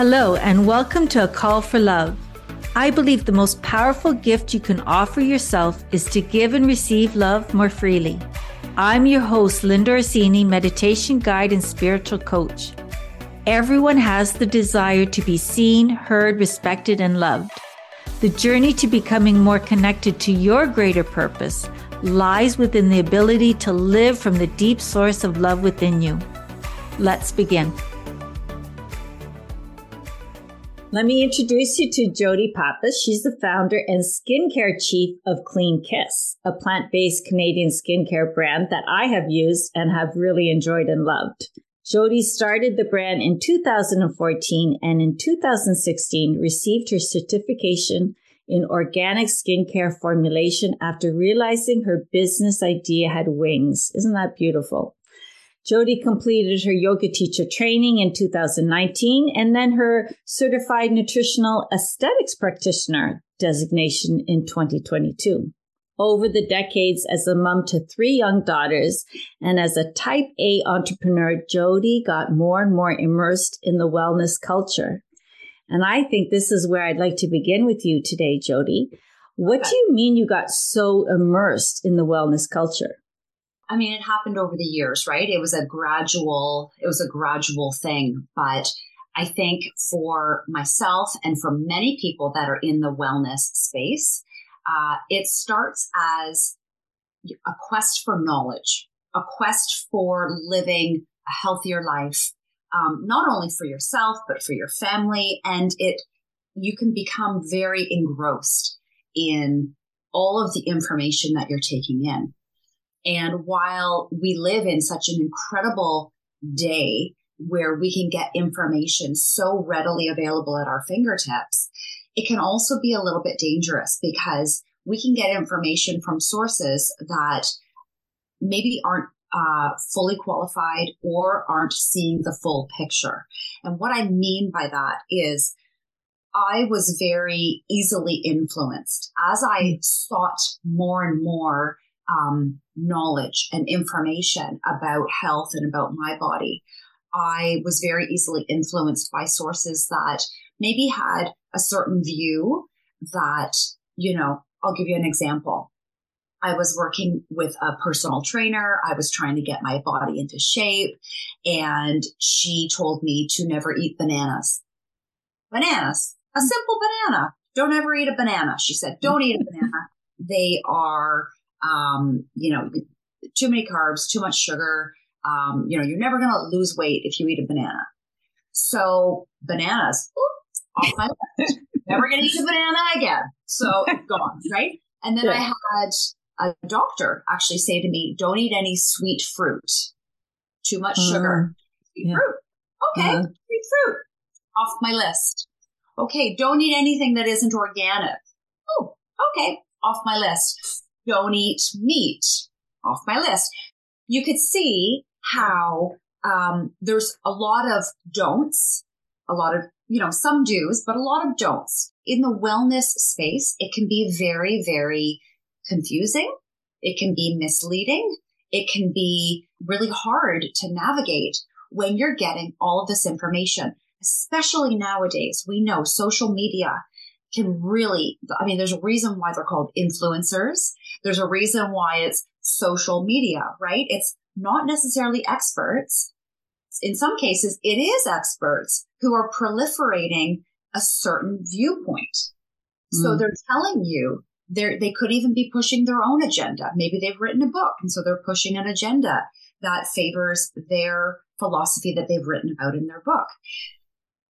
Hello, and welcome to A Call for Love. I believe the most powerful gift you can offer yourself is to give and receive love more freely. I'm your host, Linda Orsini, meditation guide and spiritual coach. Everyone has the desire to be seen, heard, respected, and loved. The journey to becoming more connected to your greater purpose lies within the ability to live from the deep source of love within you. Let's begin. Let me introduce you to Jodie Pappas. She's the founder and skincare chief of Clean Kiss, a plant based Canadian skincare brand that I have used and have really enjoyed and loved. Jodie started the brand in 2014 and in 2016 received her certification in organic skincare formulation after realizing her business idea had wings. Isn't that beautiful? Jodie completed her yoga teacher training in 2019 and then her certified nutritional aesthetics practitioner designation in 2022. Over the decades as a mom to three young daughters and as a type A entrepreneur, Jodie got more and more immersed in the wellness culture. And I think this is where I'd like to begin with you today, Jodie. What do you mean you got so immersed in the wellness culture? I mean, it happened over the years, right? It was a gradual, it was a gradual thing. But I think for myself and for many people that are in the wellness space, uh, it starts as a quest for knowledge, a quest for living a healthier life, um, not only for yourself, but for your family. And it, you can become very engrossed in all of the information that you're taking in. And while we live in such an incredible day where we can get information so readily available at our fingertips, it can also be a little bit dangerous because we can get information from sources that maybe aren't uh, fully qualified or aren't seeing the full picture. And what I mean by that is I was very easily influenced as I sought more and more um, knowledge and information about health and about my body. I was very easily influenced by sources that maybe had a certain view that, you know, I'll give you an example. I was working with a personal trainer. I was trying to get my body into shape and she told me to never eat bananas. Bananas, a simple banana. Don't ever eat a banana. She said, don't eat a banana. They are um, you know, too many carbs, too much sugar. Um, you know, you're never going to lose weight if you eat a banana. So bananas, off my list. never going to eat a banana again. So gone, right? And then I had a doctor actually say to me, don't eat any sweet fruit. Too much uh, sugar. Sweet yeah. fruit. Okay. Uh, sweet fruit. Off my list. Okay. Don't eat anything that isn't organic. Oh, okay. Off my list don't eat meat off my list. You could see how um, there's a lot of don'ts, a lot of, you know, some do's, but a lot of don'ts. In the wellness space, it can be very, very confusing. It can be misleading. It can be really hard to navigate when you're getting all of this information, especially nowadays. We know social media can really, I mean, there's a reason why they're called influencers. There's a reason why it's social media, right? It's not necessarily experts. In some cases, it is experts who are proliferating a certain viewpoint. Mm. So they're telling you they they could even be pushing their own agenda. Maybe they've written a book and so they're pushing an agenda that favors their philosophy that they've written about in their book.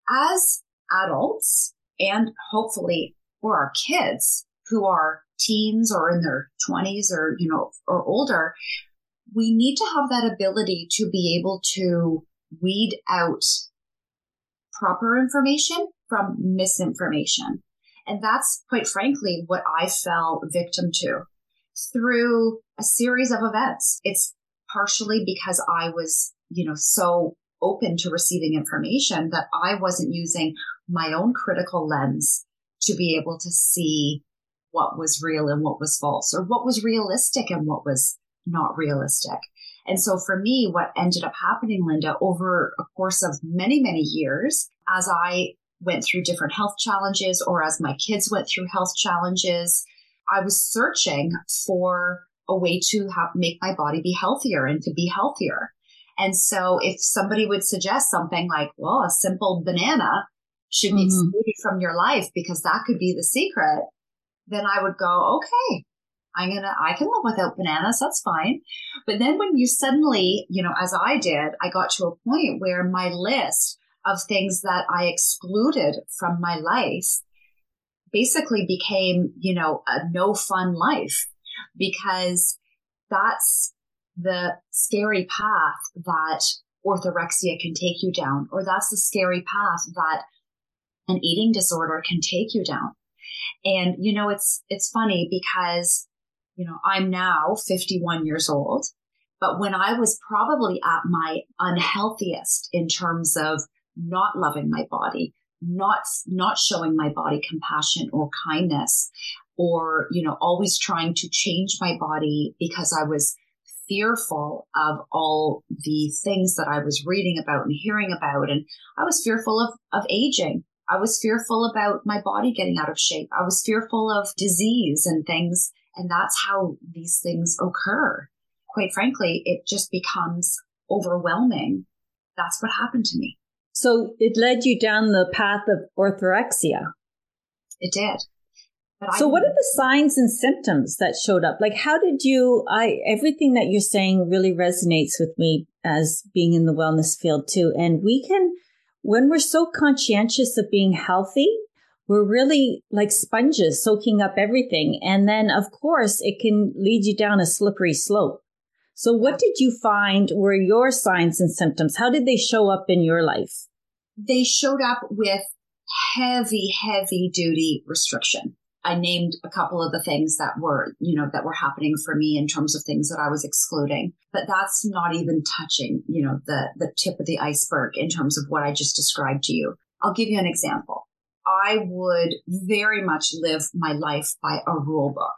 As adults, and hopefully for our kids who are teens or in their 20s or, you know, or older, we need to have that ability to be able to weed out proper information from misinformation. And that's quite frankly what I fell victim to through a series of events. It's partially because I was, you know, so open to receiving information that I wasn't using my own critical lens to be able to see what was real and what was false or what was realistic and what was not realistic. And so for me, what ended up happening, Linda, over a course of many, many years, as I went through different health challenges or as my kids went through health challenges, I was searching for a way to have, make my body be healthier and to be healthier. And so if somebody would suggest something like, well, a simple banana should be mm-hmm. excluded from your life because that could be the secret, then I would go, okay, I'm gonna, I can live without bananas. That's fine. But then when you suddenly, you know, as I did, I got to a point where my list of things that I excluded from my life basically became, you know, a no fun life because that's the scary path that orthorexia can take you down, or that's the scary path that an eating disorder can take you down. And, you know, it's, it's funny because, you know, I'm now 51 years old, but when I was probably at my unhealthiest in terms of not loving my body, not, not showing my body compassion or kindness, or, you know, always trying to change my body because I was fearful of all the things that I was reading about and hearing about. And I was fearful of, of aging. I was fearful about my body getting out of shape. I was fearful of disease and things. And that's how these things occur. Quite frankly, it just becomes overwhelming. That's what happened to me. So it led you down the path of orthorexia. It did. But so what are the signs and symptoms that showed up? Like how did you I everything that you're saying really resonates with me as being in the wellness field too. And we can when we're so conscientious of being healthy, we're really like sponges soaking up everything. And then, of course, it can lead you down a slippery slope. So, what did you find were your signs and symptoms? How did they show up in your life? They showed up with heavy, heavy duty restriction. I named a couple of the things that were, you know, that were happening for me in terms of things that I was excluding. But that's not even touching, you know, the, the tip of the iceberg in terms of what I just described to you. I'll give you an example. I would very much live my life by a rule book.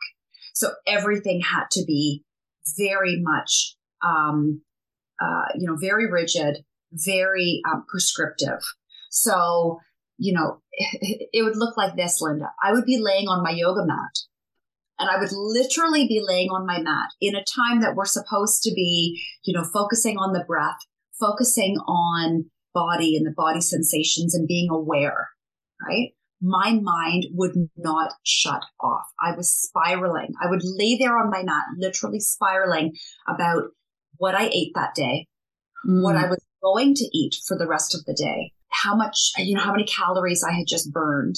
So everything had to be very much, um, uh, you know, very rigid, very um, prescriptive. So you know, it would look like this, Linda. I would be laying on my yoga mat and I would literally be laying on my mat in a time that we're supposed to be, you know, focusing on the breath, focusing on body and the body sensations and being aware, right? My mind would not shut off. I was spiraling. I would lay there on my mat, literally spiraling about what I ate that day, mm. what I was going to eat for the rest of the day, how much, you know, how many calories I had just burned.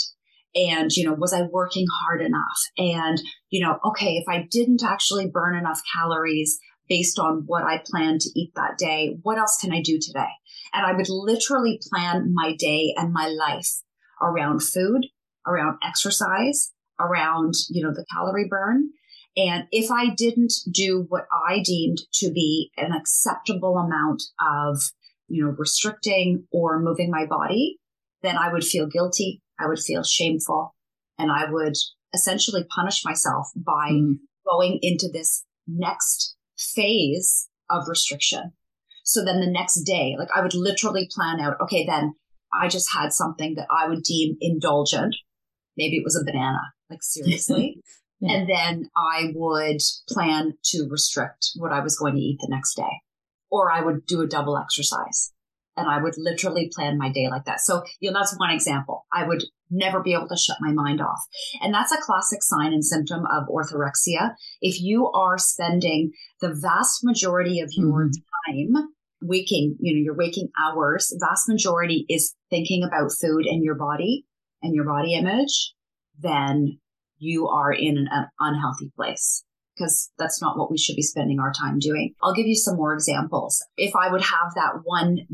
And, you know, was I working hard enough? And, you know, okay, if I didn't actually burn enough calories based on what I planned to eat that day, what else can I do today? And I would literally plan my day and my life around food, around exercise, around, you know, the calorie burn. And if I didn't do what I deemed to be an acceptable amount of you know, restricting or moving my body, then I would feel guilty. I would feel shameful and I would essentially punish myself by mm. going into this next phase of restriction. So then the next day, like I would literally plan out, okay, then I just had something that I would deem indulgent. Maybe it was a banana, like seriously. yeah. And then I would plan to restrict what I was going to eat the next day or I would do a double exercise and I would literally plan my day like that. So, you know, that's one example. I would never be able to shut my mind off. And that's a classic sign and symptom of orthorexia. If you are spending the vast majority of your mm-hmm. time waking, you know, your waking hours, vast majority is thinking about food and your body and your body image, then you are in an unhealthy place because that's not what we should be spending our time doing. I'll give you some more examples. If I would have that one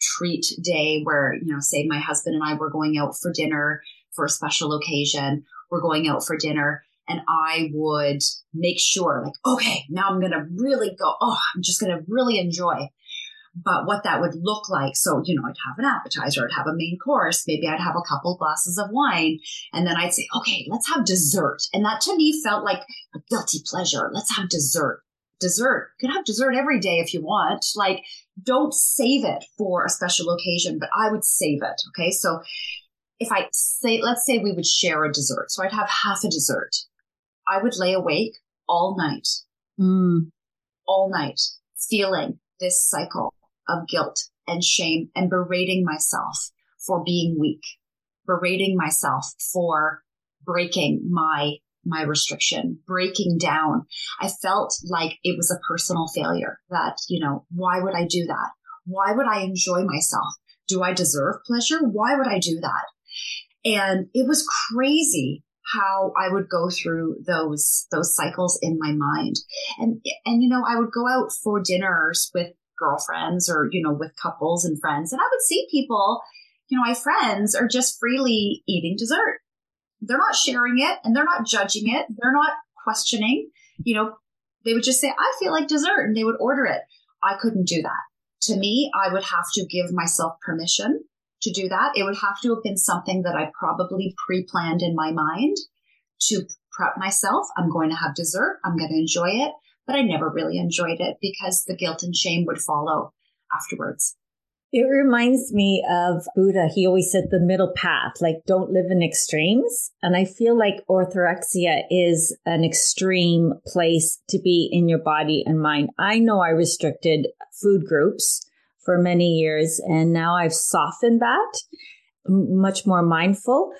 treat day where, you know, say my husband and I were going out for dinner for a special occasion, we're going out for dinner and I would make sure like, okay, now I'm going to really go, oh, I'm just going to really enjoy but what that would look like. So, you know, I'd have an appetizer, I'd have a main course, maybe I'd have a couple glasses of wine, and then I'd say, okay, let's have dessert. And that to me felt like a guilty pleasure. Let's have dessert. Dessert. You can have dessert every day if you want. Like, don't save it for a special occasion, but I would save it. Okay. So if I say, let's say we would share a dessert. So I'd have half a dessert. I would lay awake all night, mm. all night, feeling this cycle of guilt and shame and berating myself for being weak, berating myself for breaking my my restriction, breaking down. I felt like it was a personal failure that, you know, why would I do that? Why would I enjoy myself? Do I deserve pleasure? Why would I do that? And it was crazy how I would go through those those cycles in my mind. And and you know, I would go out for dinners with girlfriends or you know with couples and friends and I would see people, you know, my friends are just freely eating dessert. They're not sharing it and they're not judging it. They're not questioning. You know, they would just say, "I feel like dessert," and they would order it. I couldn't do that. To me, I would have to give myself permission to do that. It would have to have been something that I probably pre planned in my mind to prep myself. I'm going to have dessert. I'm going to enjoy it. But I never really enjoyed it because the guilt and shame would follow afterwards. It reminds me of Buddha. He always said the middle path, like don't live in extremes. And I feel like orthorexia is an extreme place to be in your body and mind. I know I restricted food groups for many years. And now I've softened that, much more mindful.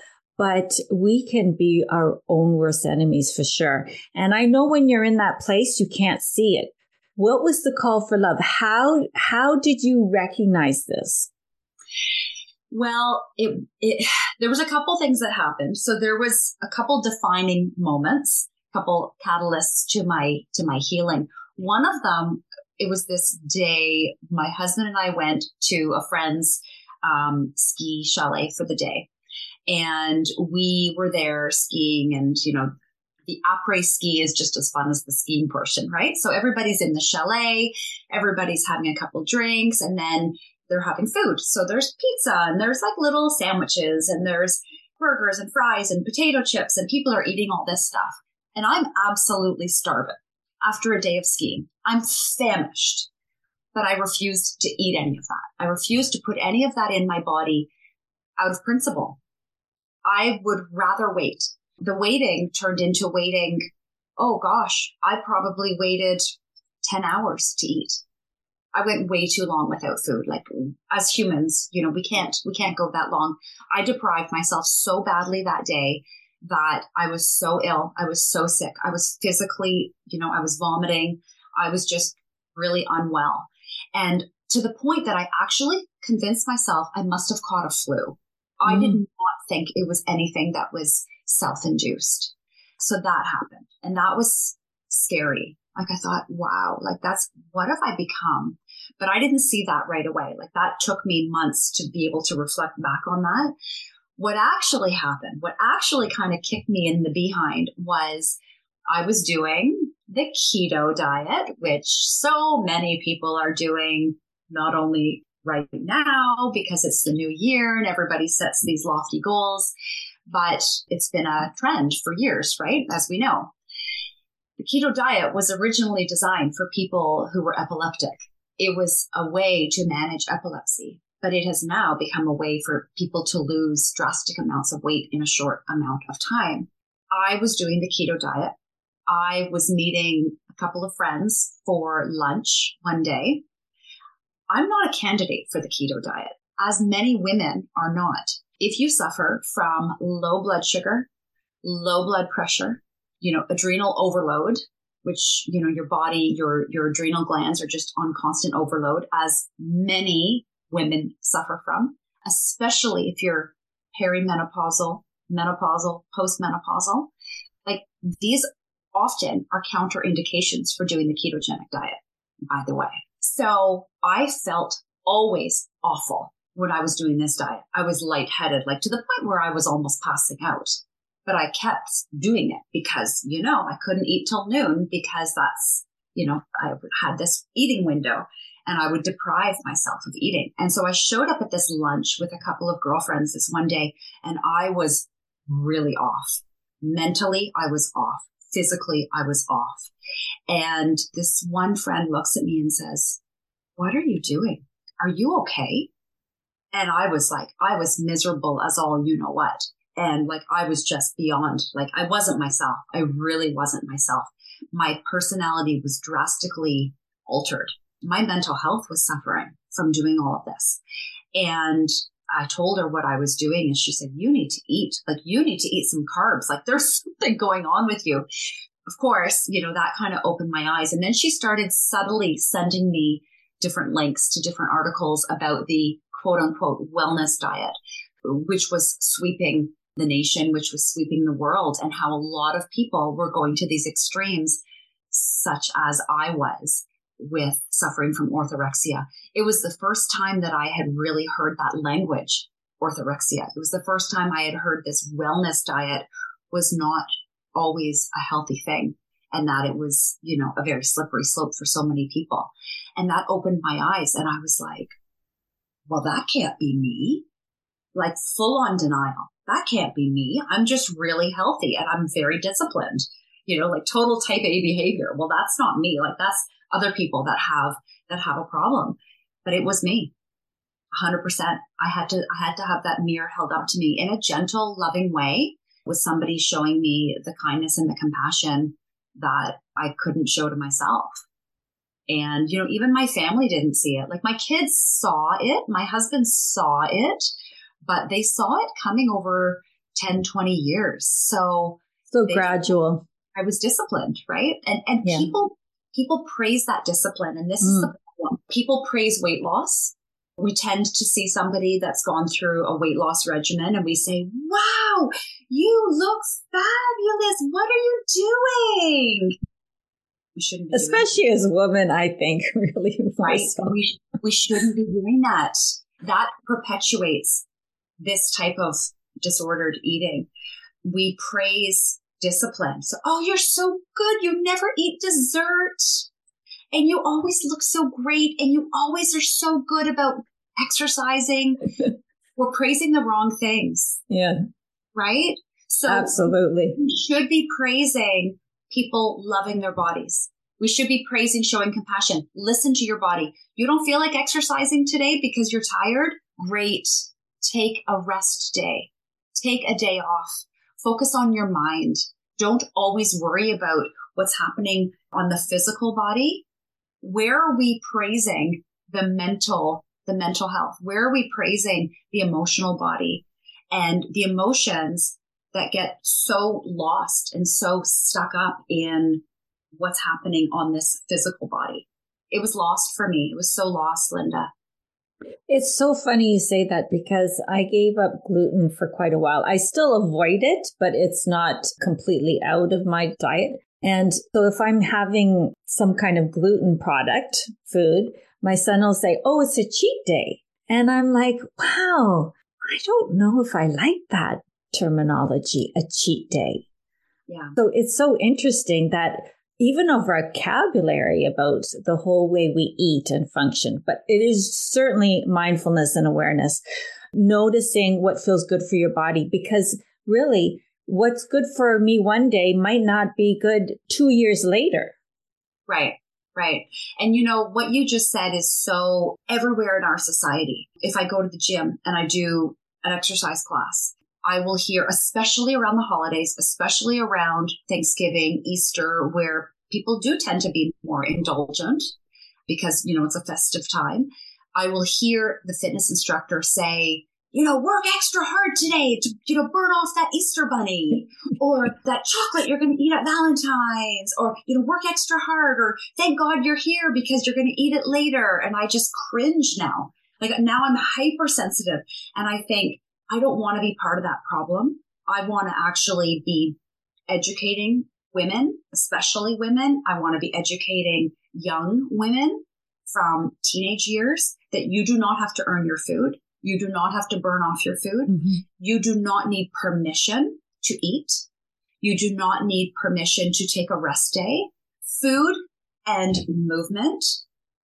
But we can be our own worst enemies for sure. And I know when you're in that place, you can't see it. What was the call for love? How how did you recognize this? Well, it, it there was a couple things that happened. So there was a couple defining moments, a couple catalysts to my to my healing. One of them it was this day my husband and I went to a friend's um, ski chalet for the day. And we were there skiing and, you know, the après ski is just as fun as the skiing portion, right? So everybody's in the chalet, everybody's having a couple drinks, and then they're having food. So there's pizza and there's like little sandwiches and there's burgers and fries and potato chips, and people are eating all this stuff. And I'm absolutely starving after a day of skiing. I'm famished, but I refused to eat any of that. I refused to put any of that in my body out of principle. I would rather wait. The waiting turned into waiting. Oh gosh, I probably waited 10 hours to eat. I went way too long without food. Like as humans, you know, we can't, we can't go that long. I deprived myself so badly that day that I was so ill. I was so sick. I was physically, you know, I was vomiting. I was just really unwell. And to the point that I actually convinced myself I must have caught a flu. I mm. not think it was anything that was self induced. So that happened. And that was scary. Like I thought, wow, like that's what have I become? But I didn't see that right away. Like that took me months to be able to reflect back on that. What actually happened, what actually kind of kicked me in the behind was I was doing the keto diet, which so many people are doing, not only right now because it's the new year and everybody sets these lofty goals, but it's been a trend for years, right? As we know. The keto diet was originally designed for people who were epileptic. It was a way to manage epilepsy but it has now become a way for people to lose drastic amounts of weight in a short amount of time. I was doing the keto diet. I was meeting a couple of friends for lunch one day. I'm not a candidate for the keto diet, as many women are not. If you suffer from low blood sugar, low blood pressure, you know, adrenal overload, which, you know, your body, your, your adrenal glands are just on constant overload, as many women suffer from, especially if you're perimenopausal, menopausal, postmenopausal. Like these often are counterindications for doing the ketogenic diet, by the way. So I felt always awful when I was doing this diet. I was lightheaded, like to the point where I was almost passing out. But I kept doing it because, you know, I couldn't eat till noon because that's, you know, I had this eating window and I would deprive myself of eating. And so I showed up at this lunch with a couple of girlfriends this one day and I was really off. Mentally, I was off. Physically, I was off. And this one friend looks at me and says, what are you doing? Are you okay? And I was like, I was miserable as all you know what. And like, I was just beyond, like, I wasn't myself. I really wasn't myself. My personality was drastically altered. My mental health was suffering from doing all of this. And I told her what I was doing and she said, you need to eat, like you need to eat some carbs. Like there's something going on with you. Of course, you know, that kind of opened my eyes. And then she started subtly sending me different links to different articles about the quote unquote wellness diet, which was sweeping the nation, which was sweeping the world and how a lot of people were going to these extremes, such as I was with suffering from orthorexia. It was the first time that I had really heard that language, orthorexia. It was the first time I had heard this wellness diet was not always a healthy thing and that it was, you know, a very slippery slope for so many people. And that opened my eyes and I was like, well, that can't be me. Like full on denial. That can't be me. I'm just really healthy and I'm very disciplined. You know, like total type A behavior. Well, that's not me. Like that's other people that have that have a problem. But it was me. 100%. I had to I had to have that mirror held up to me in a gentle, loving way with somebody showing me the kindness and the compassion that I couldn't show to myself. And, you know, even my family didn't see it. Like my kids saw it, my husband saw it, but they saw it coming over 10, 20 years. So, so gradual. I was disciplined, right? And, and yeah. people people praise that discipline. And this mm. is the problem. People praise weight loss. We tend to see somebody that's gone through a weight loss regimen and we say, wow, you look fabulous. What are you doing? We shouldn't be Especially as women, I think, really. Right. We, we shouldn't be doing that. That perpetuates this type of disordered eating. We praise discipline. So, oh, you're so good. You never eat dessert. And you always look so great. And you always are so good about exercising. We're praising the wrong things. Yeah. Right? So absolutely. We should be praising people loving their bodies. We should be praising, showing compassion. Listen to your body. You don't feel like exercising today because you're tired? Great. Take a rest day. Take a day off. Focus on your mind. Don't always worry about what's happening on the physical body. Where are we praising the mental, the mental health? Where are we praising the emotional body and the emotions that get so lost and so stuck up in what's happening on this physical body? It was lost for me. It was so lost, Linda. It's so funny you say that because I gave up gluten for quite a while. I still avoid it, but it's not completely out of my diet. And so if I'm having some kind of gluten product, food, my son will say, Oh, it's a cheat day. And I'm like, wow, I don't know if I like that terminology, a cheat day. Yeah. So it's so interesting that even a vocabulary about the whole way we eat and function, but it is certainly mindfulness and awareness, noticing what feels good for your body because really what's good for me one day might not be good two years later. Right. Right. And you know, what you just said is so everywhere in our society. If I go to the gym and I do an exercise class, I will hear, especially around the holidays, especially around Thanksgiving, Easter, where people do tend to be more indulgent because, you know, it's a festive time. I will hear the fitness instructor say, you know, work extra hard today to, you know, burn off that Easter bunny or that chocolate you're going to eat at Valentine's or, you know, work extra hard or thank God you're here because you're going to eat it later. And I just cringe now. Like now I'm hypersensitive and I think I don't want to be part of that problem. I want to actually be educating women, especially women. I want to be educating young women from teenage years that you do not have to earn your food. You do not have to burn off your food. Mm-hmm. You do not need permission to eat. You do not need permission to take a rest day. Food and movement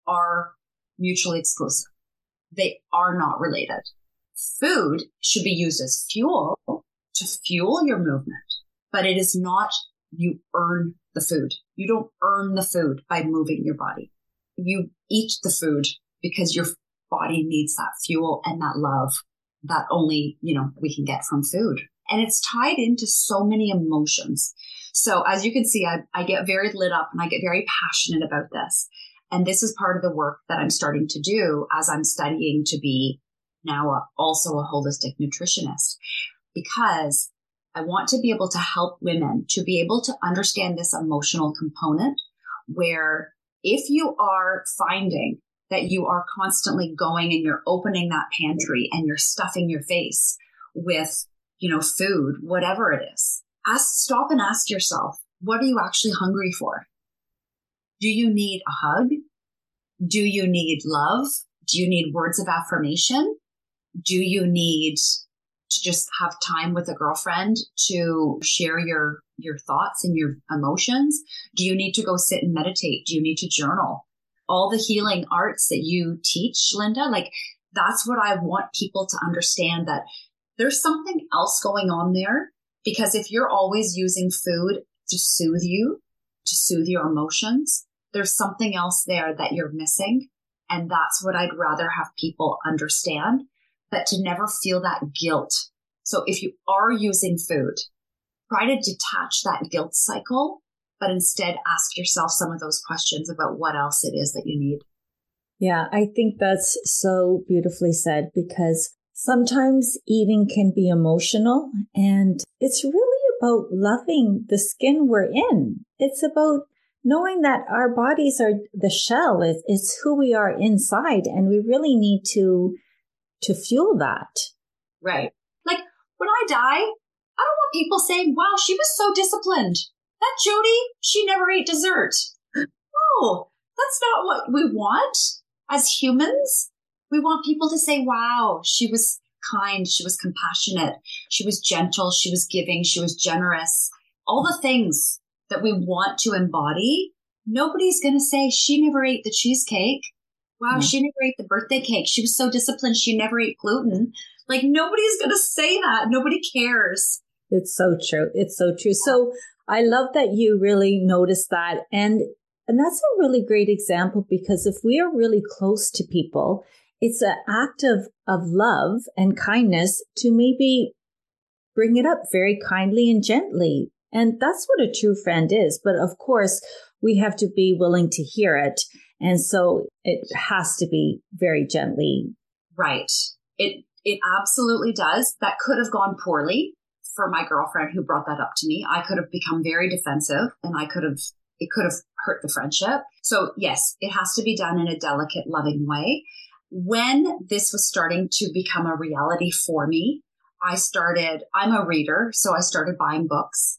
are mutually exclusive. They are not related food should be used as fuel to fuel your movement, but it is not you earn the food. You don't earn the food by moving your body. You eat the food because you're body needs that fuel and that love that only, you know, we can get from food. And it's tied into so many emotions. So as you can see, I, I get very lit up and I get very passionate about this. And this is part of the work that I'm starting to do as I'm studying to be now a, also a holistic nutritionist because I want to be able to help women to be able to understand this emotional component where if you are finding that you are constantly going and you're opening that pantry and you're stuffing your face with, you know, food, whatever it is, ask, stop and ask yourself, what are you actually hungry for? Do you need a hug? Do you need love? Do you need words of affirmation? Do you need to just have time with a girlfriend to share your your thoughts and your emotions? Do you need to go sit and meditate? Do you need to journal? All the healing arts that you teach, Linda, like that's what I want people to understand that there's something else going on there because if you're always using food to soothe you, to soothe your emotions, there's something else there that you're missing. And that's what I'd rather have people understand but to never feel that guilt. So if you are using food, try to detach that guilt cycle, but instead ask yourself some of those questions about what else it is that you need. Yeah, I think that's so beautifully said because sometimes eating can be emotional and it's really about loving the skin we're in. It's about knowing that our bodies are the shell, it's who we are inside, and we really need to to fuel that. Right. Like when I die, I don't want people saying, wow, she was so disciplined. That Jodie, she never ate dessert. No, that's not what we want as humans. We want people to say, wow, she was kind. She was compassionate. She was gentle. She was giving. She was generous. All the things that we want to embody. Nobody's going to say she never ate the cheesecake. Wow, yeah. she never ate the birthday cake. She was so disciplined. She never ate gluten. Like nobody's going to say that. Nobody cares. It's so true. It's so true. So I love that you really noticed that. And, and that's a really great example because if we are really close to people, it's an act of, of love and kindness to maybe bring it up very kindly and gently. And that's what a true friend is. But of course, we have to be willing to hear it and so it has to be very gently. Right. It, it absolutely does. That could have gone poorly for my girlfriend who brought that up to me. I could have become very defensive and I could have, it could have hurt the friendship. So yes, it has to be done in a delicate, loving way. When this was starting to become a reality for me, I started, I'm a reader, so I started buying books.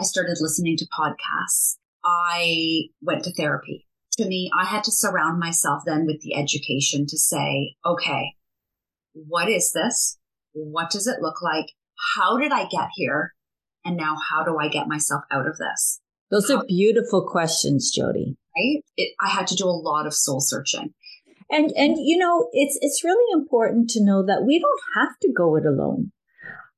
I started listening to podcasts. I went to therapy to me, I had to surround myself then with the education to say, okay, what is this? What does it look like? How did I get here? And now how do I get myself out of this? Those how- are um, beautiful questions, Jodie. Right? It, I had to do a lot of soul searching. And and you know, it's it's really important to know that we don't have to go it alone.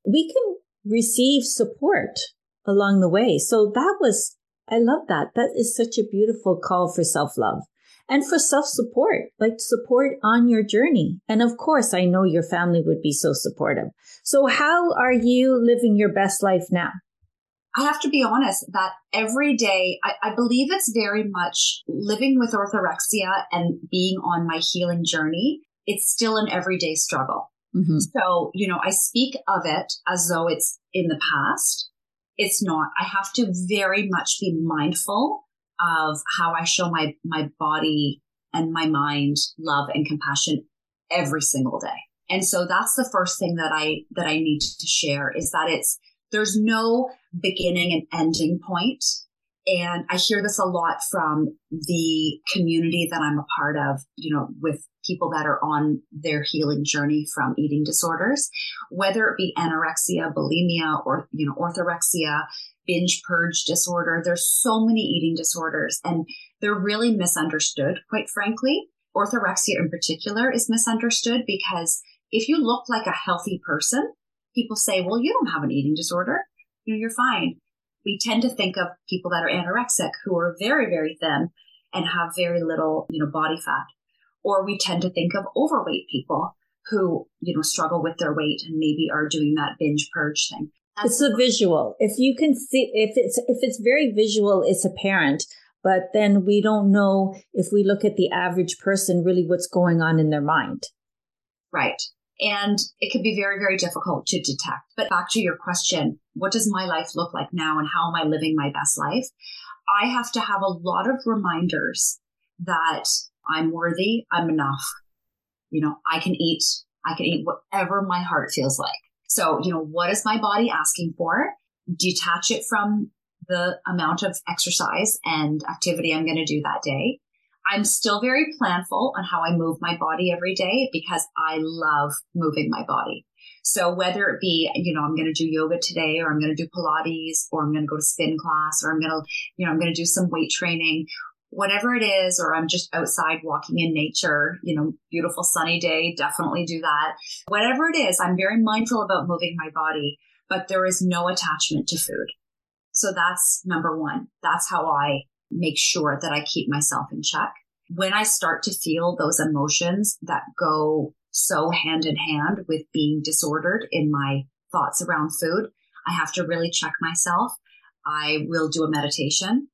We can receive support along the way. So that was I love that. That is such a beautiful call for self love and for self support, like support on your journey. And of course, I know your family would be so supportive. So, how are you living your best life now? I have to be honest that every day, I, I, believe it's very much living with orthorexia and being on my healing journey. It's still an everyday struggle. Mm-hmm. So, you know, I speak of it as though it's in the past, it's not. I have to very much be mindful of how I show my, my body and my mind love and compassion every single day. And so that's the first thing that I, that I need to share is that it's, there's no beginning and ending point. And I hear this a lot from the community that I'm a part of, you know, with people that are on their healing journey from eating disorders, whether it be anorexia, bulimia, or, you know, orthorexia, binge purge disorder. There's so many eating disorders and they're really misunderstood, quite frankly. Orthorexia in particular is misunderstood because if you look like a healthy person, people say, well, you don't have an eating disorder. You know, you're fine. We tend to think of people that are anorexic who are very, very thin and have very little, you know, body fat Or we tend to think of overweight people who, you know, struggle with their weight and maybe are doing that binge purge thing. It's a visual. If you can see, if it's, if it's very visual, it's apparent. But then we don't know if we look at the average person, really what's going on in their mind. Right. And it can be very, very difficult to detect. But back to your question, what does my life look like now and how am I living my best life? I have to have a lot of reminders that I'm worthy, I'm enough. You know, I can eat, I can eat whatever my heart feels like. So, you know, what is my body asking for? Detach it from the amount of exercise and activity I'm going to do that day. I'm still very planful on how I move my body every day because I love moving my body. So whether it be, you know, I'm going to do yoga today or I'm going to do Pilates or I'm going to go to spin class or I'm going to, you know, I'm going to do some weight training, whatever it is, or I'm just outside walking in nature, you know, beautiful sunny day, definitely do that. Whatever it is, I'm very mindful about moving my body, but there is no attachment to food. So that's number one. That's how I make sure that I keep myself in check. When I start to feel those emotions that go so hand in hand with being disordered in my thoughts around food, I have to really check myself. I will do a meditation.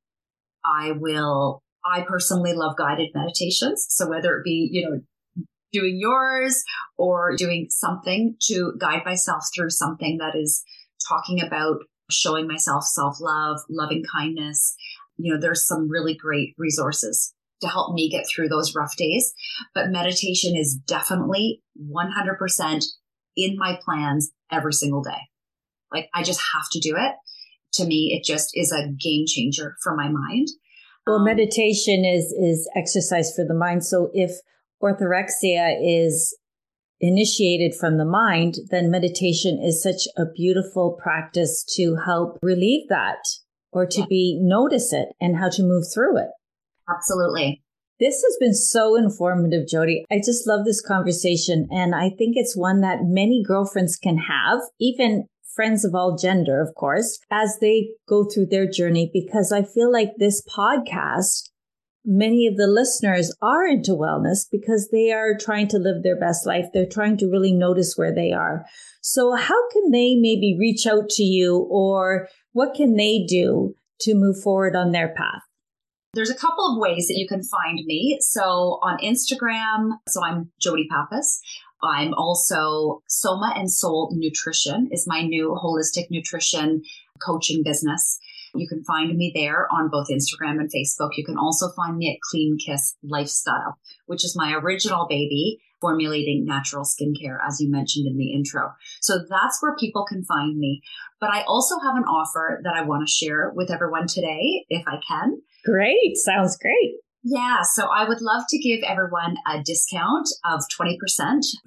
I will, I personally love guided meditations. So whether it be, you know, doing yours or doing something to guide myself through something that is talking about showing myself self love, loving kindness, you know, there's some really great resources to help me get through those rough days. But meditation is definitely 100% in my plans every single day. Like I just have to do it. To me, it just is a game changer for my mind. Well, meditation is, is exercise for the mind. So if orthorexia is initiated from the mind, then meditation is such a beautiful practice to help relieve that or to be notice it and how to move through it. Absolutely. This has been so informative, Jodie. I just love this conversation. And I think it's one that many girlfriends can have, even friends of all gender, of course, as they go through their journey, because I feel like this podcast, many of the listeners are into wellness because they are trying to live their best life. They're trying to really notice where they are. So how can they maybe reach out to you or what can they do to move forward on their path? There's a couple of ways that you can find me. So on Instagram, so I'm Jodie Pappas. I'm also Soma and Soul Nutrition is my new holistic nutrition coaching business. You can find me there on both Instagram and Facebook. You can also find me at Clean Kiss Lifestyle, which is my original baby formulating natural skincare, as you mentioned in the intro. So that's where people can find me. But I also have an offer that I want to share with everyone today, if I can. Great. Sounds great. Yeah, so I would love to give everyone a discount of 20%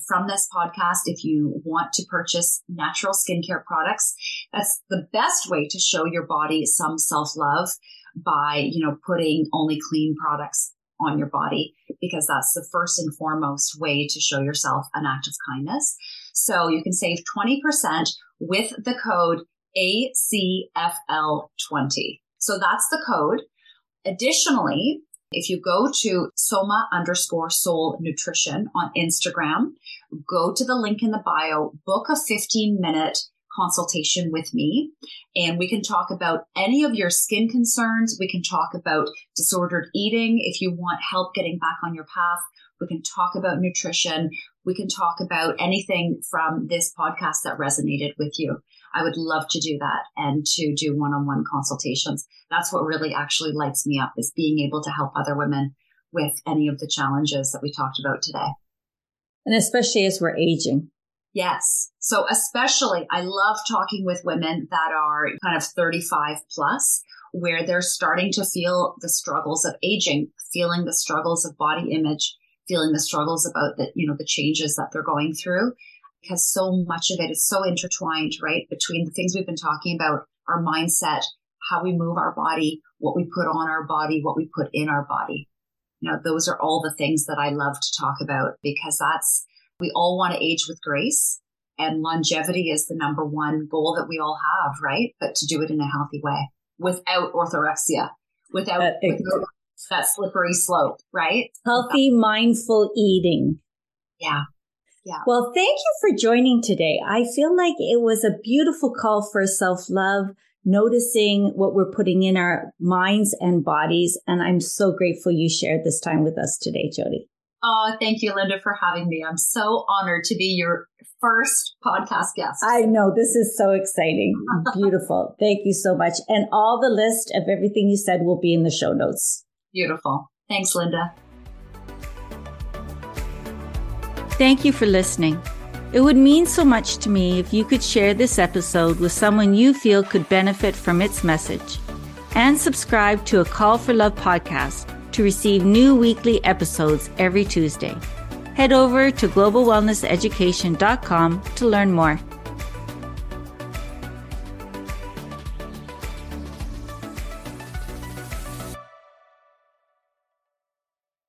from this podcast if you want to purchase natural skincare products. That's the best way to show your body some self-love by, you know, putting only clean products on your body because that's the first and foremost way to show yourself an act of kindness. So you can save 20% with the code ACFL20. So that's the code. Additionally, if you go to Soma underscore soul nutrition on Instagram, go to the link in the bio, book a 15 minute consultation with me and we can talk about any of your skin concerns. We can talk about disordered eating. If you want help getting back on your path, we can talk about nutrition. We can talk about anything from this podcast that resonated with you. I would love to do that and to do one-on-one consultations. That's what really actually lights me up is being able to help other women with any of the challenges that we talked about today. And especially as we're aging. Yes. So especially I love talking with women that are kind of 35 plus where they're starting to feel the struggles of aging, feeling the struggles of body image, feeling the struggles about the, you know, the changes that they're going through because so much of it is so intertwined, right? Between the things we've been talking about, our mindset, how we move our body, what we put on our body, what we put in our body. You know, those are all the things that I love to talk about because that's, we all want to age with grace and longevity is the number one goal that we all have, right? But to do it in a healthy way without orthorexia, without, uh, without that slippery slope, right? Healthy, mindful eating. Yeah. Yeah. Well, thank you for joining today. I feel like it was a beautiful call for self love, noticing what we're putting in our minds and bodies. And I'm so grateful you shared this time with us today, Jodie. Oh, thank you, Linda, for having me. I'm so honored to be your first podcast guest. I know this is so exciting. Beautiful. Thank you so much. And all the list of everything you said will be in the show notes. Beautiful. Thanks, Linda. Thank you for listening. It would mean so much to me if you could share this episode with someone you feel could benefit from its message. And subscribe to a Call for Love podcast to receive new weekly episodes every Tuesday. Head over to globalwellnesseducation.com to learn more.